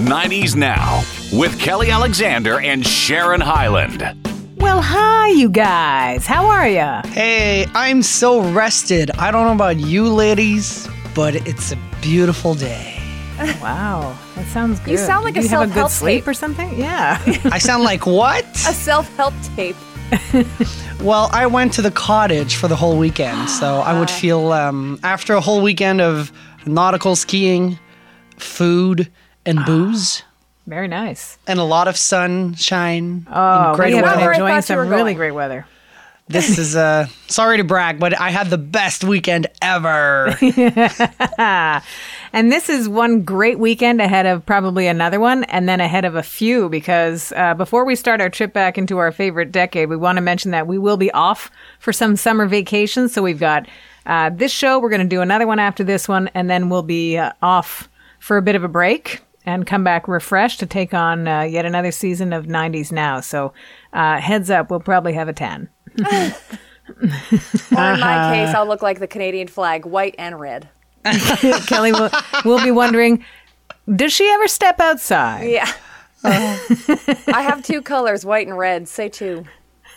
90s Now with Kelly Alexander and Sharon Hyland. Well, hi, you guys. How are ya? Hey, I'm so rested. I don't know about you ladies, but it's a beautiful day. Wow, that sounds good. You sound like Did a you have good self-help sleep tape. or something? Yeah. I sound like what? A self help tape. Well, I went to the cottage for the whole weekend, so I would feel um, after a whole weekend of nautical skiing, food, and booze, Very nice. and a lot of sunshine Oh, and great we have Not been where weather. Enjoying some were really great weather. This is uh, sorry to brag, but I had the best weekend ever. And this is one great weekend ahead of probably another one, and then ahead of a few. Because uh, before we start our trip back into our favorite decade, we want to mention that we will be off for some summer vacations. So we've got uh, this show. We're going to do another one after this one, and then we'll be uh, off for a bit of a break and come back refreshed to take on uh, yet another season of 90s Now. So uh, heads up, we'll probably have a tan. Or in my case, I'll look like the Canadian flag, white and red. Kelly will, will be wondering, does she ever step outside? Yeah. I have two colors, white and red. Say two.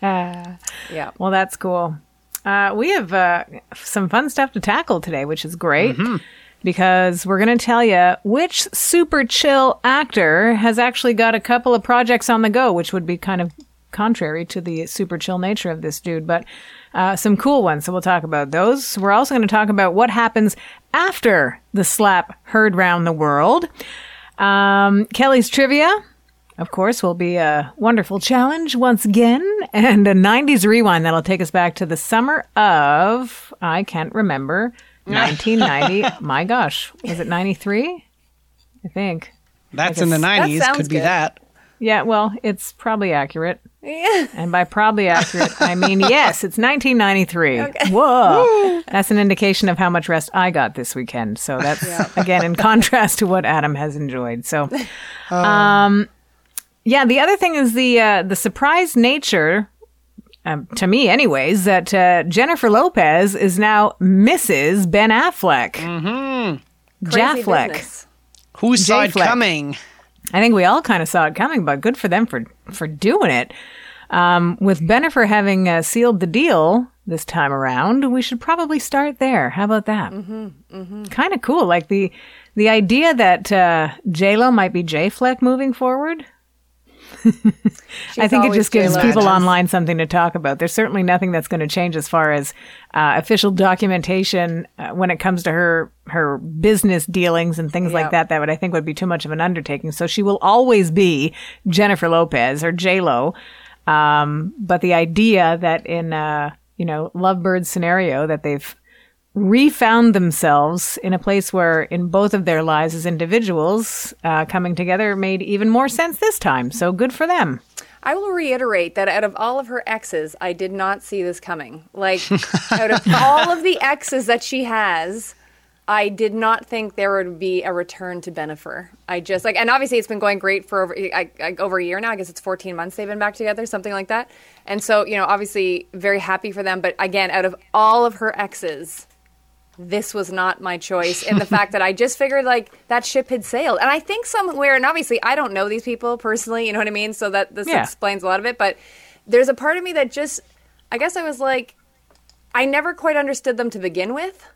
yeah. Well, that's cool. Uh, we have uh, some fun stuff to tackle today, which is great because we're going to tell you which super chill actor has actually got a couple of projects on the go, which would be kind of contrary to the super chill nature of this dude, but uh, some cool ones. So we'll talk about those. We're also going to talk about what happens after the slap heard round the world. Um, Kelly's trivia, of course, will be a wonderful challenge once again, and a 90s rewind that'll take us back to the summer of, I can't remember, 1990. My gosh, was it 93? I think. That's in the 90s. sounds Could be good. that. Yeah, well, it's probably accurate. Yeah. And by probably accurate, I mean, yes, it's 1993. Whoa. That's an indication of how much rest I got this weekend. So that's, again, in contrast to what Adam has enjoyed. So, um, yeah, the other thing is the, uh, the surprise nature, um, to me anyways, that uh, Jennifer Lopez is now Mrs. Ben Affleck. Mm-hmm. Crazy Jaffleck. business. Who saw it Fleck. coming? I think we all kind of saw it coming, but good for them for for doing it. Um, with Benifer having uh, sealed the deal this time around, we should probably start there. How about that? Mm-hmm, Kind of cool. Like the the idea that uh, J Lo might be J Fleck moving forward. I think it just gives people online something to talk about. There's certainly nothing that's going to change as far as uh, official documentation uh, when it comes to her her business dealings and things like that. That would I think would be too much of an undertaking. So she will always be Jennifer Lopez or J Lo. Um, but the idea that in uh, you know Lovebird scenario that they've refound themselves in a place where in both of their lives as individuals uh, coming together made even more sense this time so good for them I will reiterate that out of all of her exes, I did not see this coming. Like, out of all of the exes that she has, I did not think there would be a return to Benifer. I just like, and obviously it's been going great for over, I, I, over a year now. I guess it's 14 months they've been back together, something like that. And so, you know, obviously very happy for them. But again, out of all of her exes, this was not my choice in the fact that I just figured like that ship had sailed. And I think somewhere, and obviously I don't know these people personally, you know what I mean? So that this Yeah. explains a lot of it. But there's a part of me that just, I guess I was like, I never quite understood them to begin with,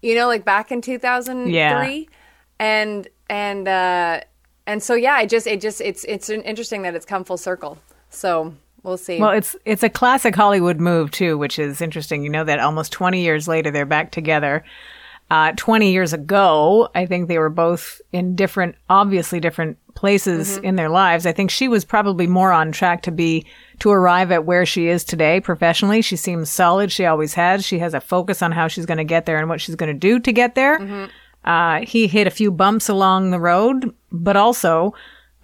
you know, like back in 2003. Yeah. And, and, uh, and so yeah, I just, it just, it's, it's interesting that it's come full circle. So we'll see. well it's it's a classic hollywood move too which is interesting. You know that almost 20 years later they're back together. Uh, 20 years ago i think they were both in different obviously different places in their lives. I think she was probably more on track to be to arrive at where she is today professionally. She seems solid. She always has. She has a focus on how she's going to get there and what she's going to do to get there. Uh, he hit a few bumps along the road but also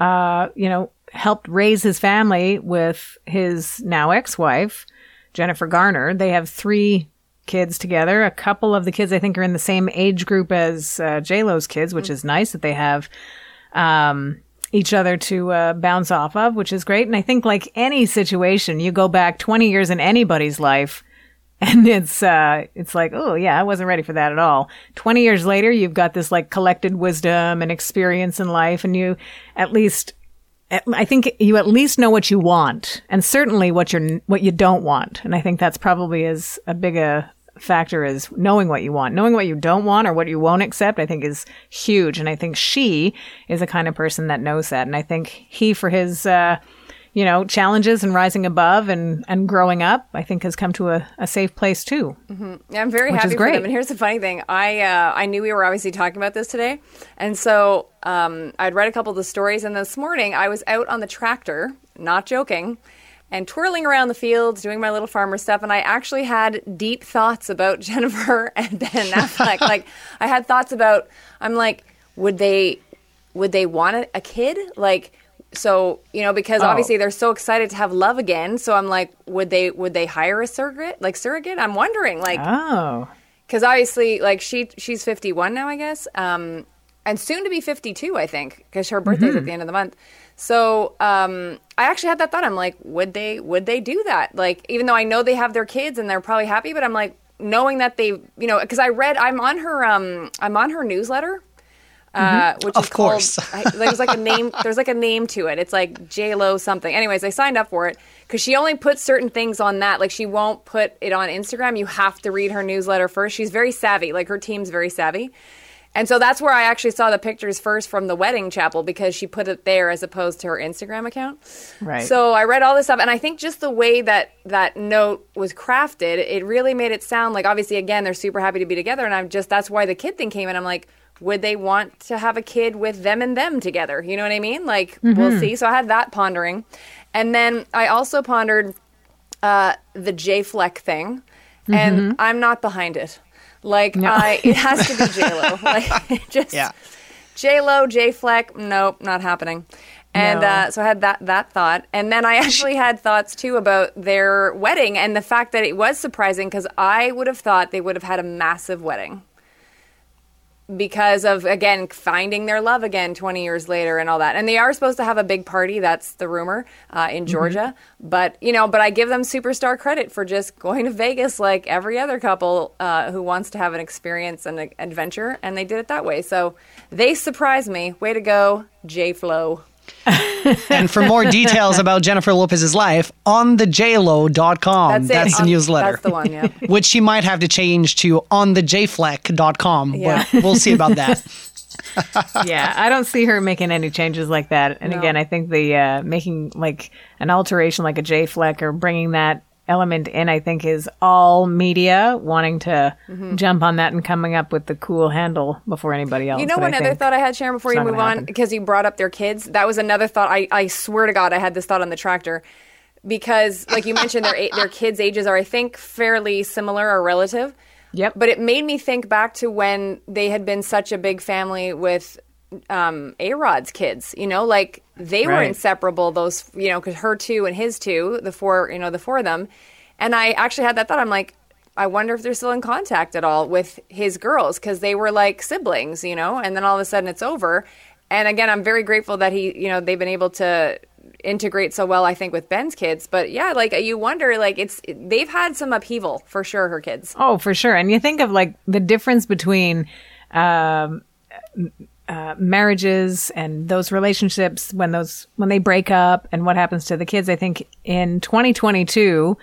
uh, you know, helped raise his family with his now ex-wife, Jennifer Garner. They have three kids together. A couple of the kids, I think, are in the same age group as uh, J Lo's kids, which is nice that they have um, each other to uh, bounce off of, which is great. And I think, like any situation, you go back 20 years in anybody's life, And it's uh it's like, oh yeah, I wasn't ready for that at all. 20 years later, you've got this like collected wisdom and experience in life and you at least I think you at least know what you want and certainly what you're what you don't want. And I think that's probably as a big a factor as knowing what you want. Knowing what you don't want or what you won't accept, I think is huge. And I think she is the kind of person that knows that. And I think he for his uh you know, challenges and rising above and, and growing up, I think has come to a, a safe place too. Yeah, I'm very happy for great. them. And here's the funny thing: I uh, I knew we were obviously talking about this today, and so um, I'd read a couple of the stories. And this morning, I was out on the tractor, not joking, and twirling around the fields, doing my little farmer stuff. And I actually had deep thoughts about Jennifer and Ben Affleck. like I had thoughts about. I'm like, would they would they want a kid? Like. So you know, because obviously they're so excited to have love again. So I'm like, would they would they hire a surrogate? Like surrogate? I'm wondering. Like, Oh. because obviously like she she's 51 now i guess um and soon to be 52 i think because her birthday's at the end of the month so um i actually had that thought i'm like would they would they do that like even though i know they have their kids and they're probably happy but i'm like knowing that they you know because i read i'm on her um i'm on her newsletter uh, which Of is called, course. I, there's like a name. There's like a name to it. It's like J Lo something. Anyways, I signed up for it because she only puts certain things on that. Like she won't put it on Instagram. You have to read her newsletter first. She's very savvy. Like her team's very savvy. And so that's where I actually saw the pictures first from the wedding chapel because she put it there as opposed to her Instagram account. Right. So I read all this stuff, and I think just the way that that note was crafted, it really made it sound like obviously again they're super happy to be together, and I'm just that's why the kid thing came in. I'm like, would they want to have a kid with them and them together? You know what I mean? Like we'll see. So I had that pondering, and then I also pondered uh, the J Fleck thing, and I'm not behind it. Like I, it has to be J Lo. like just Yeah. J Lo, J Fleck, nope, not happening. And No. uh, so I had that that thought, and then I actually had thoughts too about their wedding and the fact that it was surprising because I would have thought they would have had a massive wedding because of again finding their love again 20 years later and all that. And they are supposed to have a big party that's the rumor uh, in georgia. But you know but i give them superstar credit for just going to vegas like every other couple uh, who wants to have an experience and an adventure and they did it that way. So they surprised me. Way to go j flow And for more details about Jennifer Lopez's life, on thejlo.com. that's That's, the Um, newsletter. that's the one yeah Which she might have to change to onthejfleck.com, Yeah. but we'll see about that. yeah, I don't see her making any changes like that. And No. again, I think the uh, making like an alteration like a J Fleck or bringing that element in, I think is all media wanting to Mm-hmm. jump on that and coming up with the cool handle before anybody else. You know one I other thought I had, Sharon, before you move on, because you brought up their kids. That was another thought. I, I swear to God, I had this thought on the tractor. Because, like you mentioned, their their kids' ages are, I think, fairly similar or relative. Yep. But it made me think back to when they had been such a big family with um, A Rod's kids. You know, like they were inseparable. Those, you know, because her two and his two, the four, you know, the four of them. And I actually had that thought. I'm like, I wonder if they're still in contact at all with his girls because they were like siblings, you know. And then all of a sudden it's over. And again, I'm very grateful that he, you know, they've been able to integrate so well. I think with Ben's kids, but yeah, like you wonder, like it's they've had some upheaval for sure. Her kids. Oh, for sure. And you think of like the difference between um, uh, marriages and those relationships when those when they break up and what happens to the kids. I think in 2022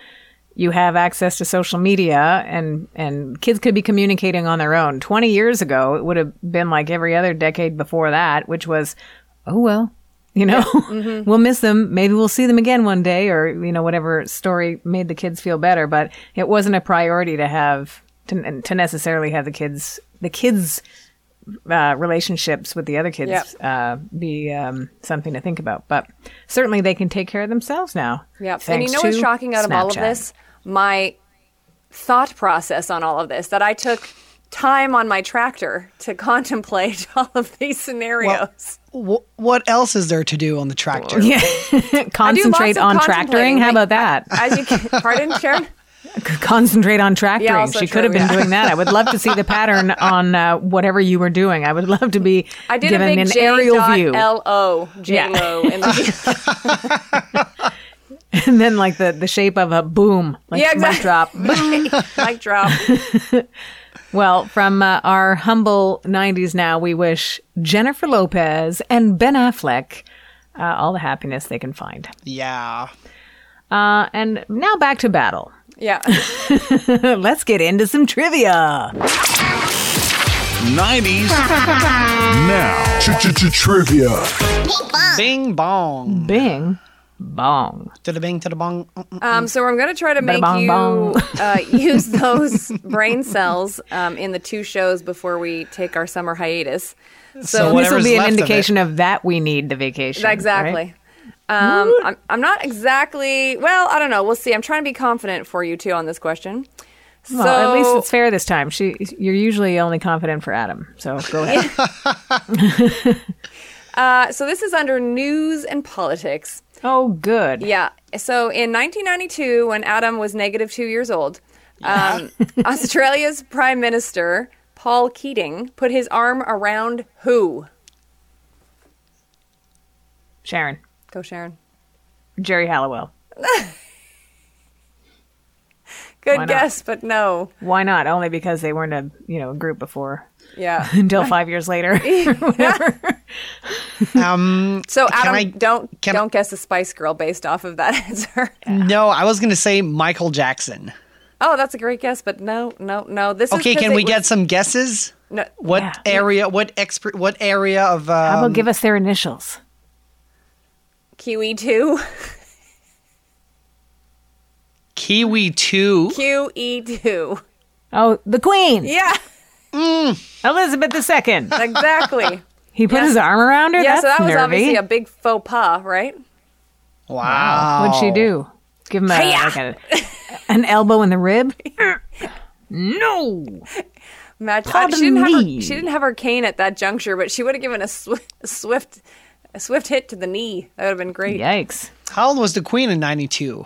you have access to social media and and kids could be communicating on their own. 20 years ago it would have been like every other decade before that, which was oh well, you know, we'll miss them. Maybe we'll see them again one day, or you know, whatever story made the kids feel better. But it wasn't a priority to have to, to necessarily have the kids the kids uh, relationships with the other kids Yep. uh, be um, something to think about. But certainly they can take care of themselves now. Yeah. And thanks you know what's shocking out of all of this? My thought process on all of this that I took time on my tractor to contemplate all of these scenarios. Wh- what else is there to do on the tractor? Yeah, I do concentrate on tractoring. How about that? As you can, pardon, Sharon? concentrate on tractoring. Yeah, also she true, could have been yeah. doing that. I would love to see the pattern on uh, whatever you were doing. I would love to be I did given a big an J aerial dot view. L O J Lo and then like the the shape of a boom, like Yeah, mic exactly. drop. Mic drop. Well, from uh, our humble 90s now, we wish Jennifer Lopez and Ben Affleck uh, all the happiness they can find. Yeah. Uh, and now back to battle. Yeah. Let's get into some trivia. 90s now. Trivia. Bing bong. Bing bong. To the bing, to the bong. Um, so I'm going to try to make bong you bong. uh, use those brain cells um, in the two shows before we take our summer hiatus. So this will be an left of indication of, that we need the vacation. Exactly. right? Um, I'm, I'm not exactly, well, I don't know. We'll see. I'm trying to be confident for you, too, on this question. Well, at least it's fair this time. She, you're usually only confident for Adam, so go ahead. uh, so this is under news and politics. oh, good. Yeah. So in 1992, when Adam was negative two years old, um, Australia's Prime Minister, Paul Keating, put his arm around who? Sharon, Go, Sharon. Geri Halliwell. Good Why not? guess, but no. Why not? Only because they weren't a you know a group before Yeah. until five years later. Um, So Adam, I- don't don't guess a Spice Girl based off of that answer. no, I was going to say Michael Jackson. Oh, that's a great guess, but no, no, no. This is Okay, 'cause can we was- get some guesses? no, What Yeah. area? What expert? What area of? Um, How about give us their initials? QE two? Kiwi two? QE two. Oh, the Queen, Yeah, mm. Elizabeth II. exactly. He put his arm around her. yeah, That's so that was nervy. obviously a big faux pas, right? Wow. What'd she do? Give him a, like a an elbow in the rib? no. Imagine, she didn't have her, she didn't have her cane at that juncture, but she would have given a, swi- a swift a swift hit to the knee. That would have been great. Yikes. How old was the Queen in '92?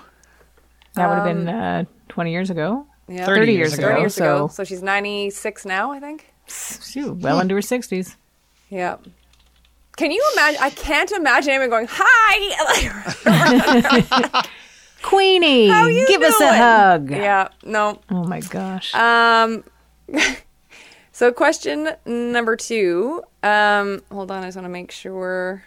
That would have been uh, 20 years ago. Yeah. 30 30 years years ago. ago. 30 years ago. so So she's 96 now, I think. shoot, well into her 60s. Yeah. Can you imagine? I can't imagine anyone going, "Hi, Queenie, how you give us a hug. Yeah, no. Oh my gosh. Um, so question number two. Um, hold on, I just want to make sure.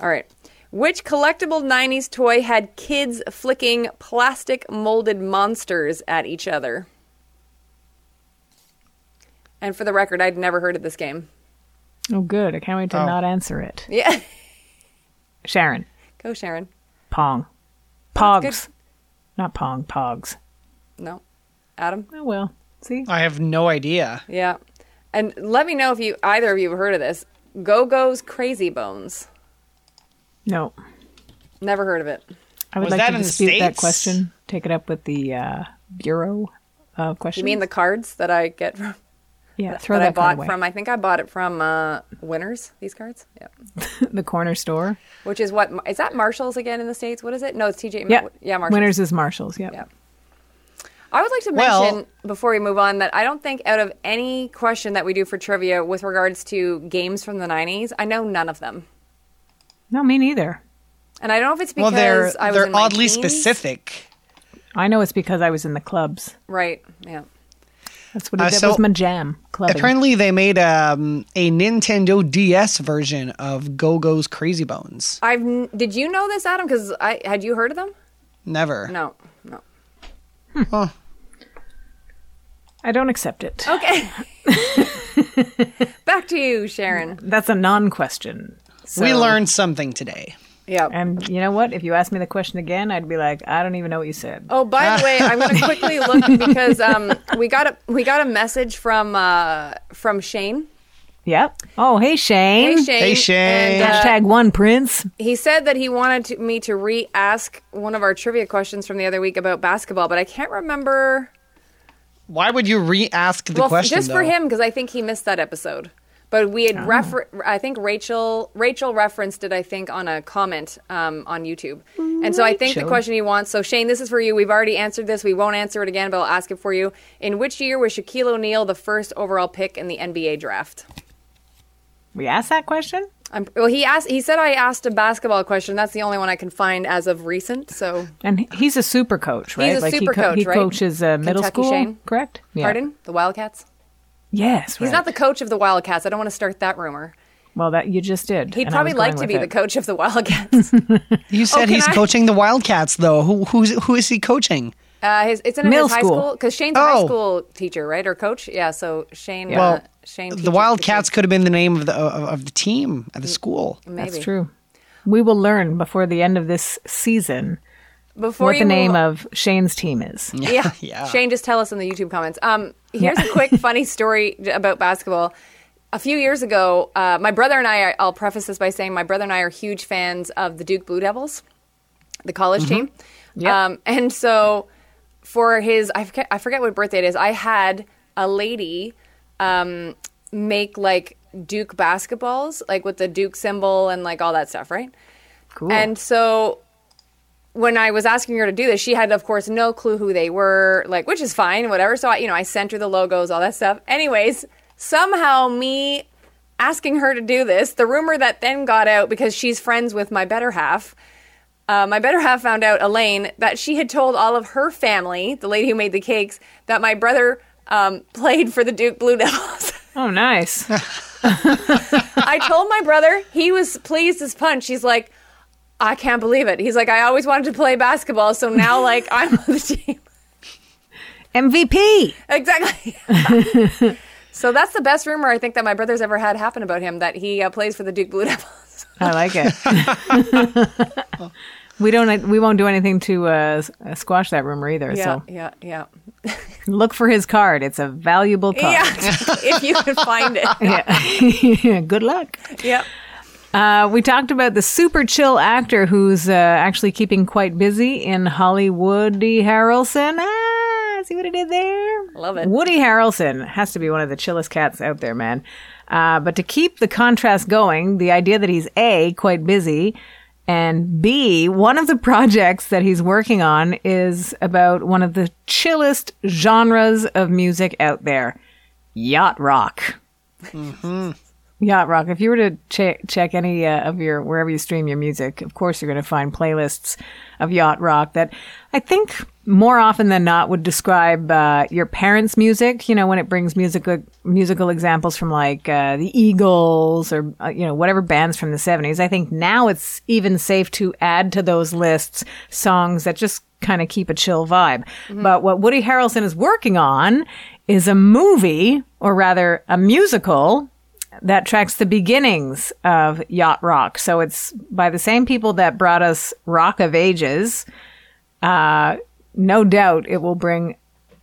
All right. Which collectible 90s toy had kids flicking plastic molded monsters at each other? And for the record, I'd never heard of this game. oh, good. I can't wait to Oh. not answer it. Yeah. Sharon, Go, Sharon. Pong. Pogs. Not Pong, Pogs. No. Adam? Oh, well. See? I have no idea. Yeah. And let me know if you either of you have heard of this. Go Go's Crazy Bones. No. Never heard of it. I would Was like that to in the dispute that States? question. Take it up with the uh, Bureau of Questions. You mean the cards that I get from Yeah, throw that I that, card bought away. from I think I bought it from uh Winners, these cards. Yeah. the corner store. Which is what is that Marshalls again in the States? What is it? No, it's TJ Yeah. yeah, Marshalls. Winners is Marshalls. Yep. Yeah. I would like to Well- mention before we move on that I don't think out of any question that we do for trivia with regards to games from the 90s, I know none of them. No, me neither. And I don't know if it's Well, because they're I was they're in my oddly teens. specific. I know it's because I was in the clubs. Right. Yeah. That's what it Uh, that was my jam. Clubbing. Apparently, they made um, a Nintendo DS version of Go Go's Crazy Bones. I've n- did you know this, Adam? Because I had you heard of them? Never. No, no. Huh. I don't accept it. Okay. Back to you, Sharon. That's a non-question. We learned something today. Yeah. And you know what? If you asked me the question again, I'd be like, I don't even know what you said. Oh, by the way, I'm going to quickly look because um, we got a we got a message from uh, from Shane. Yep. Oh, hey Shane. Hey Shane. Hey, Shane. And, uh, Hashtag one prince. he said that he wanted to, me to re-ask one of our trivia questions from the other week about basketball, but I can't remember. Why would you re-ask the well, question? just for him because I think he missed that episode. But we had refer- I think Rachel Rachel referenced it. I think on a comment um, on YouTube, and so I think the question he wants. So Shane, this is for you. We've already answered this. We won't answer it again, but I'll ask it for you. In which year was Shaquille O'Neal the first overall pick in the NBA draft? We asked that question. I'm, well, he asked. He said I asked a basketball question. That's the only one I can find as of recent. So, And he's a super coach, right? He's a he super coach, He right? coaches uh, middle Kentucky school, Shane? correct? Yeah. pardon the Wildcats. Yes, He's not the coach of the Wildcats. I don't want to start that rumor. Well, that you just did. He'd probably like to with be the coach of the Wildcats. You said Oh, he's I- coaching the Wildcats, though. Who who's who is he coaching? uh, his, it's in Middle his high school. school because Shane's a high Oh. school teacher, right, or coach? Yeah. So Shane. Well, uh, Shane. The Wildcats could have been the name of the of, of the team at the school. Maybe. That's true. We will learn before the end of this season Before what the name move- of Shane's team is. Yeah. Yeah. Shane, just tell us in the YouTube comments. Um, here's a quick funny story about basketball. A few years ago, uh, my brother and I, are, I'll preface this by saying my brother and I are huge fans of the Duke Blue Devils, the college team. Yep. Um, and so for his, I forget, I forget what birthday it is, I had a lady um, make like Duke basketballs, like with the Duke symbol and like all that stuff, right? Cool. And so when I was asking her to do this, she had, of course, no clue who they were, like, which is fine, whatever. So I, you know, I sent her the logos, all that stuff. Anyways, somehow me asking her to do this, the rumor that then got out because she's friends with my better half. Uh, my better half found out, Elaine, that she had told all of her family, the lady who made the cakes, that my brother um, played for the Duke Blue Devils. oh, nice. I told my brother, he was pleased as punch. He's like, I can't believe it. He's like, I always wanted to play basketball, so now like I'm on the team. MVP. exactly. so that's the best rumor I think that my brother's ever had happen about him that he uh, plays for the Duke Blue Devils. I like it. we don't. We won't do anything to uh, squash that rumor either. yeah, So yeah, yeah, look for his card. It's a valuable card. yeah. if you can find it. Yeah. Good luck. Yep. Uh, we talked about the super chill actor who's uh, actually keeping quite busy in Hollywood. Woody Harrelson. Ah, see what I did there? Love it. Woody Harrelson has to be one of the chillest cats out there, man. Uh, but to keep the contrast going, the idea that he's A, quite busy, and B, one of the projects that he's working on is about one of the chillest genres of music out there yacht rock. Yacht rock. If you were to che- check any uh, of your wherever you stream your music, of course you're going to find playlists of yacht rock that I think more often than not would describe uh, your parents' music. You know, when it brings music musical examples from like uh, the Eagles or uh, you know whatever bands from the '70s. I think now it's even safe to add to those lists songs that just kind of keep a chill vibe. But what Woody Harrelson is working on is a movie, or rather a musical that tracks the beginnings of yacht rock. So it's by the same people that brought us Rock of Ages. Uh, no doubt it will bring,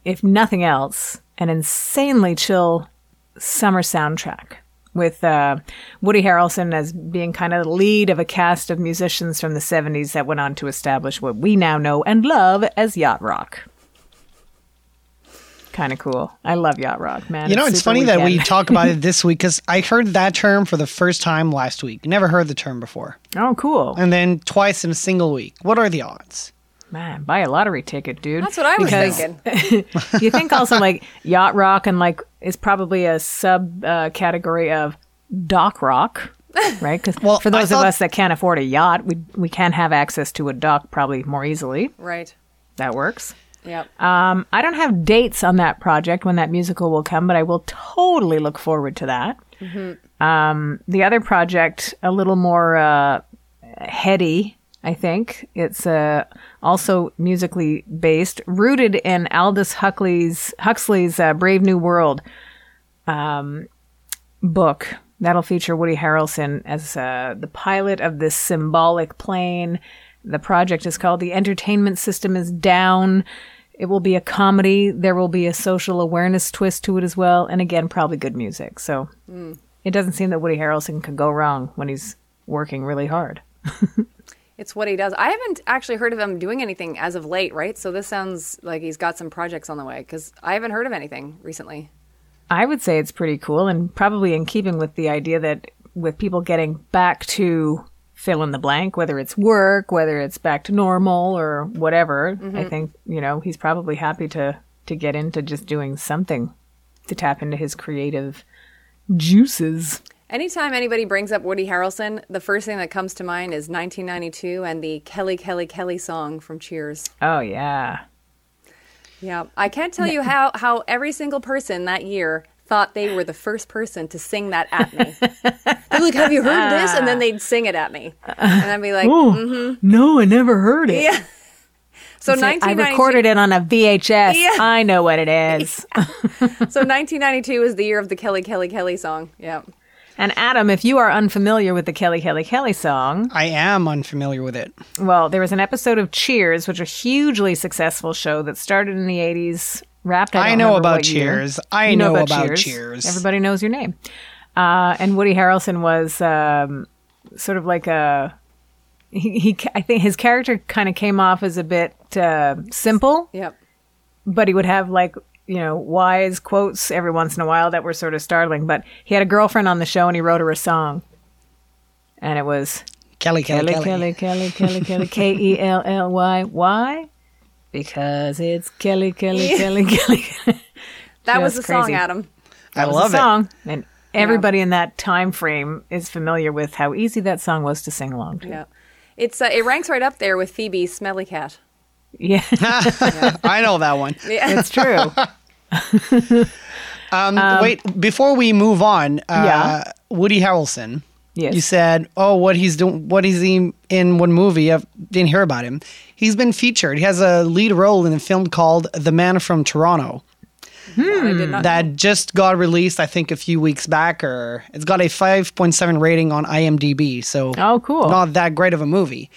if nothing else, an insanely chill summer soundtrack with uh, Woody Harrelson as being kind of the lead of a cast of musicians from the 70s that went on to establish what we now know and love as yacht rock. Kind of cool. I love yacht rock, man. You know, it's super funny that we talk about it this week because I heard that term for the first time last week. Never heard the term before. Oh, cool. And then twice in a single week. What are the odds? Man, buy a lottery ticket, dude. That's what I was Because thinking. you think also like yacht rock and like is probably a sub uh, category of dock rock, right? Because Well, for I those of us that can't afford a yacht, we we can have access to a dock probably more easily. Right. That works. Yep. Um, I don't have dates on that project when that musical will come, but I will totally look forward to that. Um, the other project, a little more uh, heady, I think. It's uh, also musically based, rooted in Aldous Huxley's Huxley's uh, Brave New World um, book. That'll feature Woody Harrelson as uh, the pilot of this symbolic plane. The project is called The Entertainment System is Down. It will be a comedy. There will be a social awareness twist to it as well. And again, probably good music. So mm. it doesn't seem that Woody Harrelson could go wrong when he's working really hard. It's what he does. I haven't actually heard of him doing anything as of late, right? So this sounds like he's got some projects on the way because I haven't heard of anything recently. I would say it's pretty cool and probably in keeping with the idea that with people getting back to fill in the blank, whether it's work, whether it's back to normal or whatever, I mm-hmm. think, you know, he's probably happy to to get into just doing something to tap into his creative juices. Anytime anybody brings up Woody Harrelson, the first thing that comes to mind is 1992 and the Kelly Kelly Kelly song from Cheers. Oh yeah. Yeah, I can't tell you how how every single person that year thought they were the first person to sing that at me. They're like, "Have you heard this?" And then they'd sing it at me, and I'd be like, mm-hmm. No, I never heard it. "Yeah." So I recorded it on a VHS. Yeah. I know what it is. so 1992 is the year of the Kelly Kelly Kelly song. Yeah. And Adam, if you are unfamiliar with the Kelly Kelly Kelly song, I am unfamiliar with it. well, there was an episode of Cheers, which was a hugely successful show that started in the 80s, wrapped I, I know about what year. Cheers. I You know about Cheers. Everybody knows your name. Uh, and Woody Harrelson was um, sort of like a. He, he, I think his character kind of came off as a bit uh, simple, Yep. but he would have like you know wise quotes every once in a while that were sort of startling. But he had a girlfriend on the show, and he wrote her a song, and it was Kelly, Kelly, Kelly, Kelly. Kelly, Kelly, Kelly, K E L L Y. Why? Because it's Kelly, Kelly, Kelly, Kelly. That was the Just song, crazy. Adam. I was love the it. song, and everybody in that time frame is familiar with how easy that song was to sing along to. Yeah. It's uh, it ranks right up there with Phoebe's Smelly Cat. Yeah, I know that one. Yeah. it's true. Um, wait, before we move on, uh, Yeah. Woody Harrelson. Yes. You said, "Oh, what he's doing? What he's in? One movie? I didn't hear about him. He's been featured. He has a lead role in a film called The Man from Toronto not. that just got released. I think a few weeks back, or it's got a five point seven rating on IMDb. So, Oh, cool. not that great of a movie.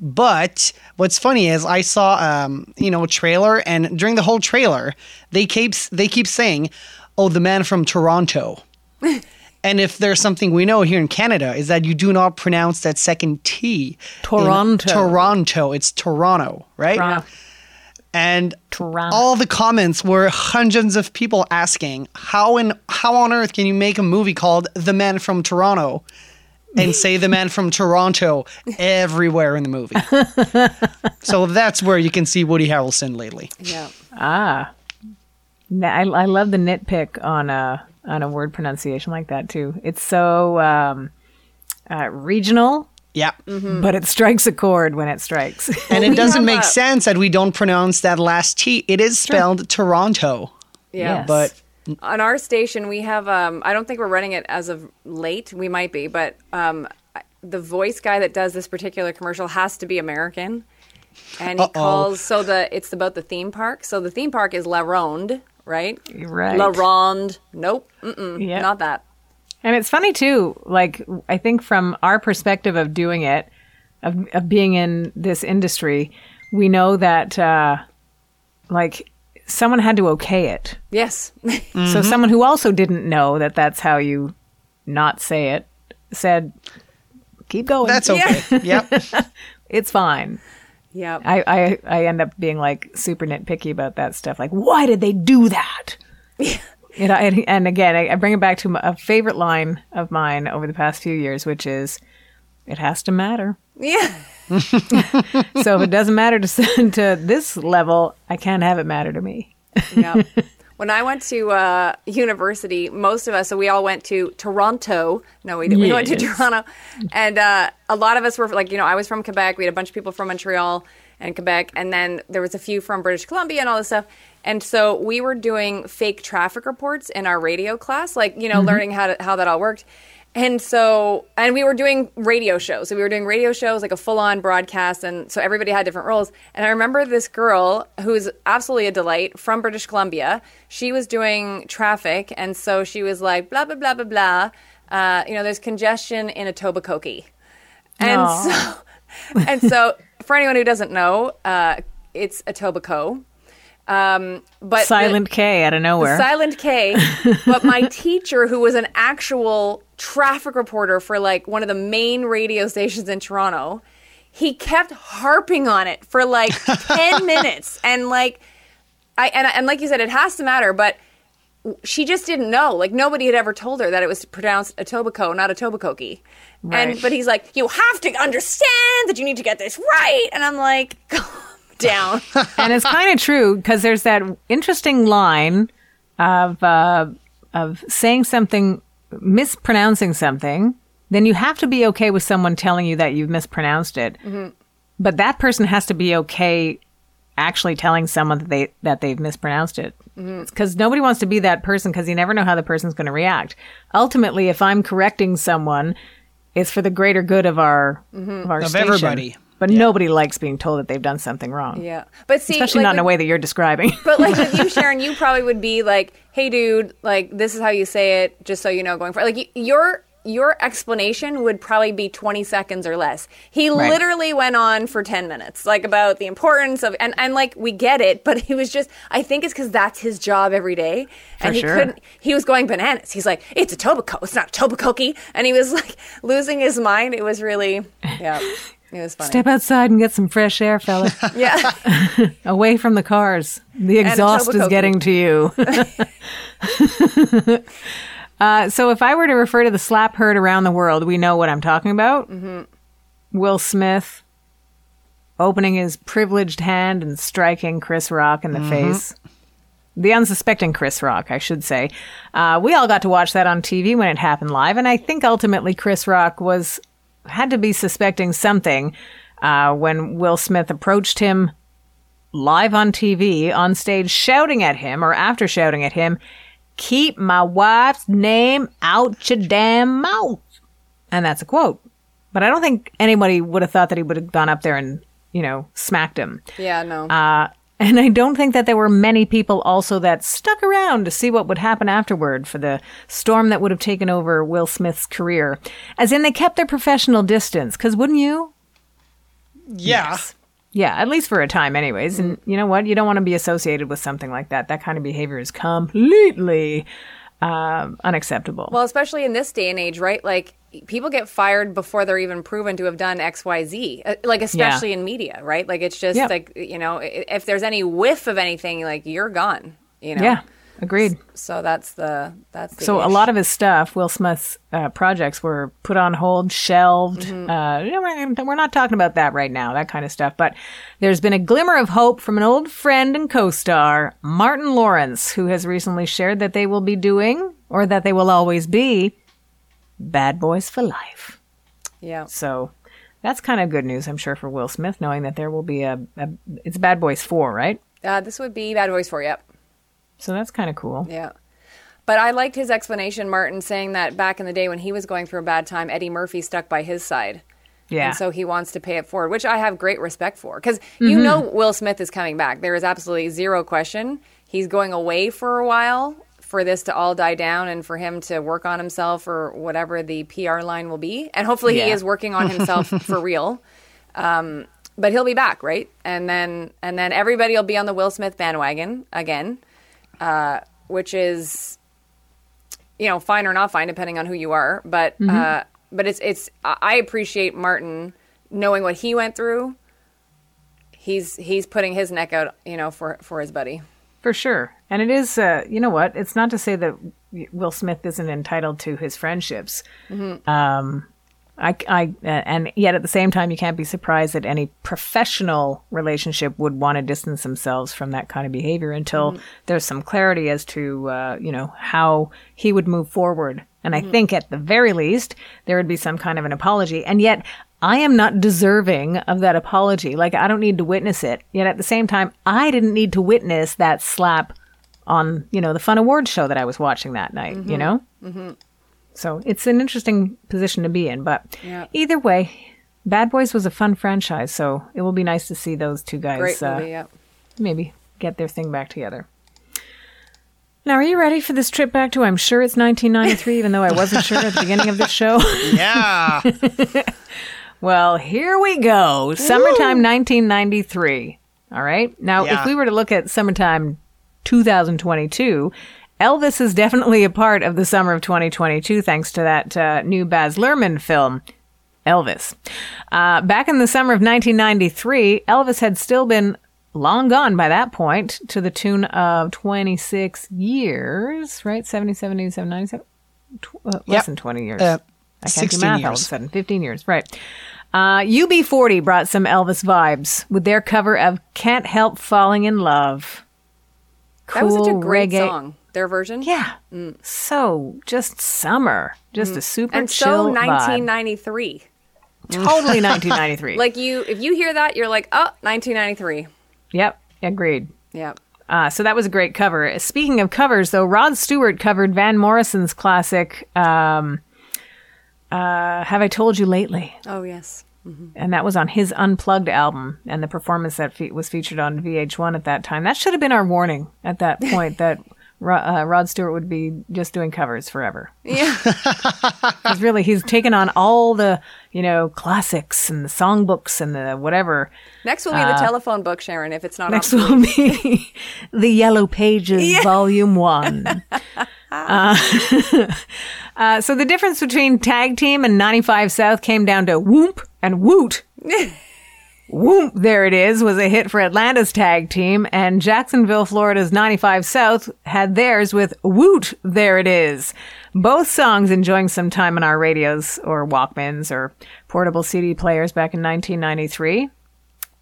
But what's funny is I saw um, you know, a trailer and during the whole trailer, they keep they keep saying, "Oh, the man from Toronto." and if there's something we know here in Canada is that you do not pronounce that second T. Toronto. Toronto. It's Toronto, right? Toronto. And Toronto. all the comments were hundreds of people asking, "How in how on earth can you make a movie called The Man from Toronto?" and say the man from Toronto everywhere in the movie. so that's where you can see Woody Harrelson lately. yeah. Ah, I, I love the nitpick on a on a word pronunciation like that too. It's so um, uh, regional, Yeah. but it strikes a chord when it strikes. And it doesn't make a- sense that we don't pronounce that last T. It is spelled Toronto. Yeah. Yes. But On our station, we have. Um, I don't think we're running it as of late. We might be, but um, the voice guy that does this particular commercial has to be American, and he Uh-oh. calls. So the it's about the theme park. So the theme park is La Ronde, right? right. La Ronde. Nope. Mm-mm, Yep. Not that. And it's funny too. Like I think from our perspective of doing it, of, of being in this industry, we know that uh, like someone had to okay it. Yes. So someone who also didn't know that that's how you not say it said, "Keep going. that's okay. Yep. it's fine." Yeah. I, I I end up being like super nitpicky about that stuff. Like, why did they do that? You know, and, and again, I, I bring it back to a favorite line of mine over the past few years, which is, "It has to matter." yeah. So if it doesn't matter to to this level, I can't have it matter to me. yeah. When I went to uh, university, most of us, so we all went to Toronto. No, we, didn't. we went to Toronto. And uh, a lot of us were like, you know, I was from Quebec. We had a bunch of people from Montreal and Quebec. And then there was a few from British Columbia and all this stuff. And so we were doing fake traffic reports in our radio class, like, you know, learning how, to, how that all worked. And so, and we were doing radio shows. So we were doing radio shows, like a full on broadcast. And so everybody had different roles. And I remember this girl who's absolutely a delight from British Columbia. She was doing traffic. And so she was like, blah, blah, blah, blah, blah. Uh, you know, there's congestion in Etobicoke. And Aw. so, and so for anyone who doesn't know, uh, it's Etobicoke. Um, but the- Silent K out of nowhere. Silent K. but my teacher, who was an actual traffic reporter for like one of the main radio stations in Toronto, he kept harping on it for like 10 minutes. And like, I, and, and like you said, it has to matter, but she just didn't know. Like nobody had ever told her that it was pronounced Etobicoke, not Etobicoke. Right. And, but he's like, you have to understand that you need to get this right. And I'm like, calm down. and it's kind of true because there's that interesting line of uh, of saying something mispronouncing something, then you have to be okay with someone telling you that you've mispronounced it. Mm-hmm. But that person has to be okay actually telling someone that they that they've mispronounced it. Mm-hmm. Because nobody wants to be that person because you never know how the person's going to react. Ultimately, if I'm correcting someone, it's for the greater good of our mm-hmm. of our Of station. everybody. But nobody likes being told that they've done something wrong. Yeah, but see, Especially like not in a way that you're describing. But like with you, Sharon, you probably would be like, "Hey, dude, like this is how you say it, just so you know, going for like your your explanation would probably be twenty seconds or less." He Right. literally went on for ten minutes, like about the importance of and and like we get it, but he was just. I think it's because that's his job every day, and he sure. couldn't. He was going bananas. He's like, "It's a Tobacco, it's not a Tobacoki," and he was like losing his mind. It was really, yeah, it was funny. Step outside and get some fresh air, fella. yeah. Away from the cars. The exhaust is getting to you. uh, so, if I were to refer to the slap heard around the world, we know what I'm talking about. Mm-hmm. Will Smith opening his privileged hand and striking Chris Rock in the face. The unsuspecting Chris Rock, I should say. Uh, we all got to watch that on TV when it happened live, and I think ultimately Chris Rock was had to be suspecting something uh, when Will Smith approached him live on TV, on stage, shouting at him, or after shouting at him, Keep my wife's name out your damn mouth. And that's a quote. But I don't think anybody would have thought that he would have gone up there and, you know, smacked him. Yeah, no. Uh, and I don't think that there were many people also that stuck around to see what would happen afterward for the storm that would have taken over Will Smith's career. As in, they kept their professional distance. Because wouldn't you? Yeah. Yeah, at least for a time, anyways. And you know what? You don't want to be associated with something like that. That kind of behavior is completely um, unacceptable. Well, especially in this day and age, right? Like people get fired before they're even proven to have done X, Y, Z. Uh, Like especially in media, right? Like it's just Yeah. like you know, if there's any whiff of anything, like you're gone. You know. yeah, agreed. So that's the that's the So a lot of his stuff, Will Smith's uh, projects, were put on hold, shelved. Mm-hmm. Uh, we're, not talking about that right now, that kind of stuff. But there's been a glimmer of hope from an old friend and co-star, Martin Lawrence, who has recently shared that they will be doing, or that they will always be, Bad Boys for Life. yeah. So that's kind of good news, I'm sure, for Will Smith, knowing that there will be a, a it's Bad Boys 4, right? Uh, this would be Bad Boys for Yep. So that's kind of cool. Yeah. But I liked his explanation, Martin, saying that back in the day when he was going through a bad time, Eddie Murphy stuck by his side. Yeah. And so he wants to pay it forward, which I have great respect for. Because you know Will Smith is coming back. There is absolutely zero question. He's going away for a while for this to all die down and for him to work on himself or whatever the PR line will be. And hopefully he is working on himself for real. Um, but he'll be back, right? And then and then everybody will be on the Will Smith bandwagon again, uh, which is you know, fine or not fine, depending on who you are. But uh, but it's it's I appreciate Martin knowing what he went through. He's he's putting his neck out, you know, for for his buddy. For sure. And it is, uh, you know what? It's not to say that Will Smith isn't entitled to his friendships. Um, I, I, uh, and yet at the same time, you can't be surprised that any professional relationship would want to distance themselves from that kind of behavior until there's some clarity as to, uh, you know, how he would move forward. And I think at the very least, there would be some kind of an apology. And yet, I am not deserving of that apology. Like, I don't need to witness it. Yet at the same time, I didn't need to witness that slap on, you know, the Fun Awards show that I was watching that night, you know? So it's an interesting position to be in. But Yeah. either way, Bad Boys was a fun franchise. So it will be nice to see those two guys Great uh, movie, yeah. maybe get their thing back together. Now, are you ready for this trip back to I'm sure it's 1993, even though I wasn't sure at the beginning of this show? Yeah. Well, here we go. Summertime 1993. All right. Now, Yeah. if we were to look at summertime 2022, Elvis is definitely a part of the summer of 2022 thanks to that uh, new Baz Luhrmann film, Elvis. Uh, back in the summer of 1993, Elvis had still been long gone by that point to the tune of 26 years, right? 77, 87, 97? Tw- uh, less Yep. than 20 years. Uh, I can't do 16 math all of a sudden. 15 years, right. Uh, UB40 brought some Elvis vibes with their cover of Can't Help Falling in Love. That was such a great reggae. song. Their version. Yeah. So just summer. Just a super Mm. and chill so vibe. 1993. Totally 1993. Like you, if you hear that, you're like, oh, 1993. Yep. Agreed. Yeah. Uh, so that was a great cover. Speaking of covers, though, Rod Stewart covered Van Morrison's classic um, uh, "Have I Told You Lately," Oh yes. and that was on his Unplugged album. And the performance that fe- was featured on VH1 at that time that should have been our warning at that point that Ro- uh, Rod Stewart would be just doing covers forever. Yeah. Because really, he's taken on all the you know classics and the songbooks and the whatever. Next will be the telephone book, Sharon. If it's not Next will be the Yellow Pages, Volume One. uh, uh, so the difference between tag team and 95 South came down to whoop and woot. Whoop, there it is, was a hit for Atlanta's tag team, and Jacksonville, Florida's 95 South had theirs with Woot, there it is. Both songs enjoying some time on our radios or Walkmans or portable CD players back in 1993.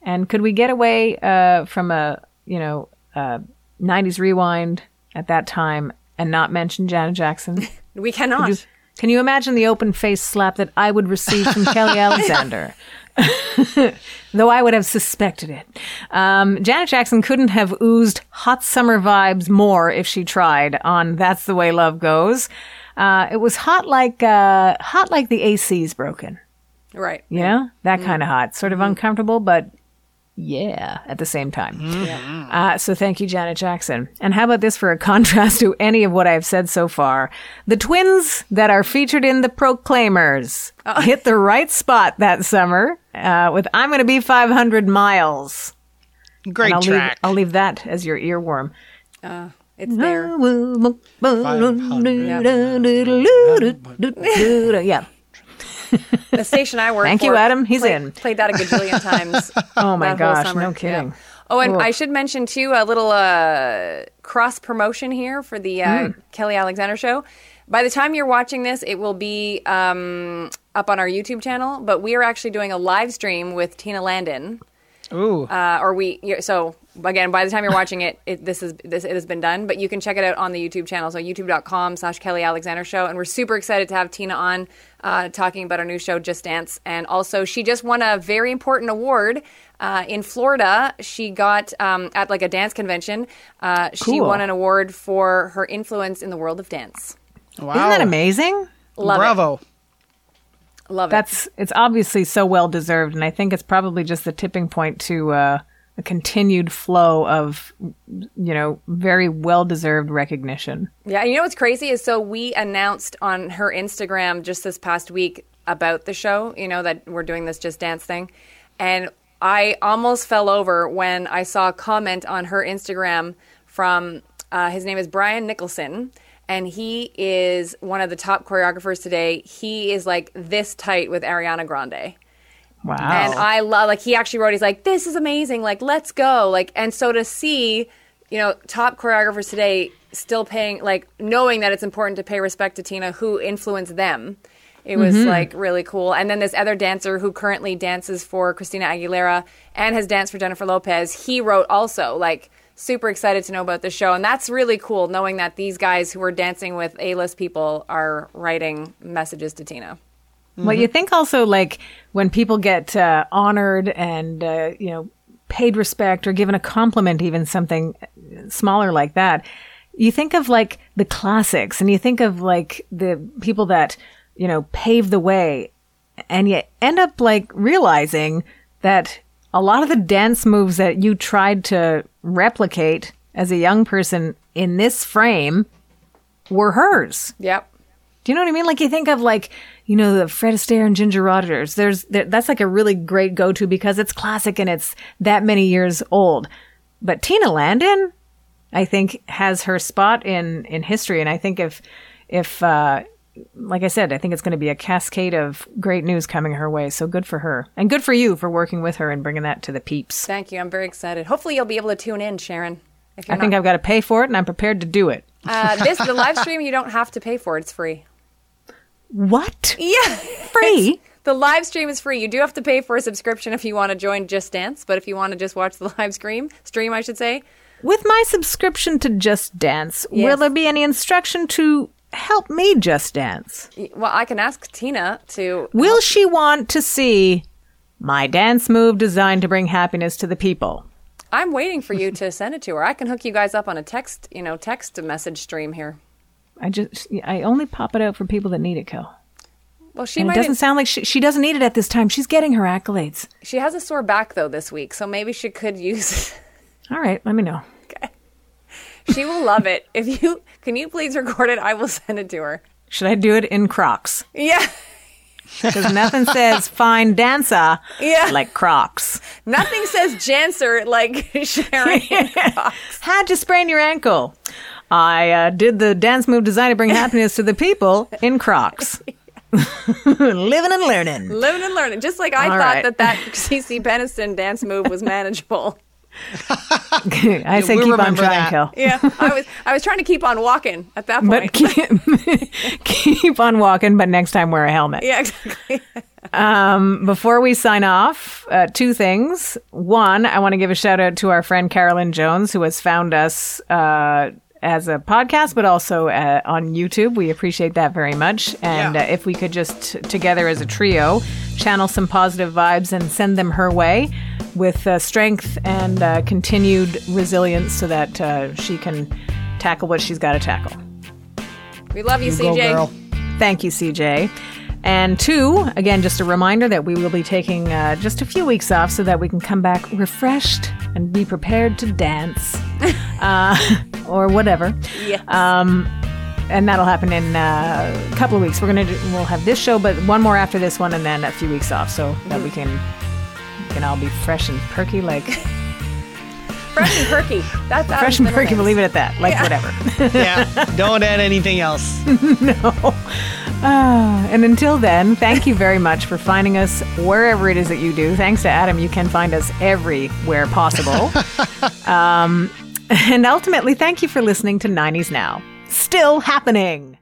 And could we get away uh, from a you know uh, '90s rewind at that time and not mention Janet Jackson? we cannot. Can you imagine the open face slap that I would receive from Kelly Alexander? Though I would have suspected it. Um, Janet Jackson couldn't have oozed hot summer vibes more if she tried on "That's the Way Love Goes." Uh, it was hot like uh, hot like the AC's broken. Right. Know, that kind of hot, sort of uncomfortable, but yeah, at the same time. Uh, so thank you, Janet Jackson. And how about this for a contrast to any of what I've said so far? The twins that are featured in The Proclaimers hit the right spot that summer uh, with I'm Gonna Be 500 Miles. Great And I'll track. Leave, I'll leave that as your earworm. It's there. Yeah. The station I work Thank for. you, Adam. He's played, in. Played that a gajillion times. Oh my gosh, no kidding. Yeah. Oh, and. I should mention too a little uh, cross promotion here for the uh, Hmm. Kelly Alexander show. By the time you're watching this, it will be um, up on our YouTube channel. But we are actually doing a live stream with Tina Landon. Ooh. Uh, or we yeah, so again by the time you're watching it, it this is this it has been done but you can check it out on the youtube channel so youtube.com slash kelly alexander show and we're super excited to have tina on uh, talking about our new show just dance and also she just won a very important award uh, in florida she got um, at like a dance convention uh, she won an award for her influence in the world of dance wow. Isn't that amazing? love Bravo. it love it That's it's obviously so well deserved, and I think it's probably just the tipping point to uh, a continued flow of, you know, very well deserved recognition. Yeah, and you know what's crazy is so we announced on her Instagram just this past week about the show, you know, that we're doing this Just Dance thing. And I almost fell over when I saw a comment on her Instagram from uh, his name is Brian Nicholson. And he is one of the top choreographers today. He is like this tight with Ariana Grande. Wow. And I love like he actually wrote he's like this is amazing like let's go like and so to see you know top choreographers today still paying like knowing that it's important to pay respect to Tina who influenced them it was mm-hmm. like really cool and then this other dancer who currently dances for Christina Aguilera and has danced for Jennifer Lopez he wrote also like super excited to know about the show. And that's really cool knowing that these guys who are dancing with A-list people are writing messages to Tina. Well, you think also like when people get uh, honored and uh, you know paid respect or given a compliment, even something smaller like that, you think of like the classics, and you think of like the people that you know paved the way, and you end up like realizing that a lot of the dance moves that you tried to replicate as a young person in this frame were hers. yep Do you know what I mean? Like you think of like you know the Fred Astaire and Ginger Rogers. There's there, that's like a really great go to because it's classic and it's that many years old. But Tina Landon, I think, has her spot in in history, and I think if if uh, like I said, I think it's going to be a cascade of great news coming her way. So good for her, and good for you for working with her and bringing that to the peeps. Thank you. I'm very excited. Hopefully, you'll be able to tune in, Sharon. If I you're think I've got to pay for it, and I'm prepared to do it. uh, this the live stream. You don't have to pay for it. It's free. What? Yeah, Free? the live stream is free. You do have to pay for a subscription if you want to join Just Dance, but if you want to just watch the live stream, stream I should say, With my subscription to Just Dance, will there be any instruction to help me just dance? Well, I can ask Tina to. Will she want to see my dance move designed to bring happiness to the people? I'm waiting for you to send it to her. I can hook you guys up on a text, you know, text message stream here. I just, I only pop it out for people that need it, Kel. Well, she And it doesn't sound like she, she doesn't need it at this time. She's getting her accolades. she has a sore back though this week, so maybe she could use. All right, let me know. She will love it. If you can, you please record it. I will send it to her. Should I do it in Crocs? Yeah, Because nothing says fine dancer Yeah. like Crocs. nothing says Janser like Sharon. How'd you sprain your ankle? I uh, did the dance move designed to bring happiness to the people in Crocs. Living and learning. Living and learning. Just like I All thought right. that that CeCe Peniston dance move was manageable. I say we keep on trying, that. Kel. Yeah, I was I was trying to keep on walking at that But point. keep, keep on walking, but next time wear a helmet. yeah, exactly. Before we sign off, uh, two things. One, I want to give a shout out to our friend Carolyn Jones, who has found us uh, as a podcast, but also uh, on YouTube. We appreciate that very much. And Yeah. uh, if we could just together as a trio channel some positive vibes and send them her way with uh, strength and uh, continued resilience so that uh, she can tackle what she's got to tackle. We love you, Go, CJ. girl. Thank you, CJ. And two, again, just a reminder that we will be taking uh, just a few weeks off so that we can come back refreshed and be prepared to dance uh, or whatever. Yes. And that'll happen in uh, a couple of weeks. We're gonna do, we'll have this show, but one more after this one, and then a few weeks off, so that we can we I'll be fresh and perky, like Fresh and perky. That's fresh and perky. We'll leave it at that, like whatever. Yeah. Don't add anything else. No. And until then, thank you very much for finding us wherever it is that you do. Thanks to Adam, you can find us everywhere possible. um, and ultimately, thank you for listening to 90s Now. Still happening.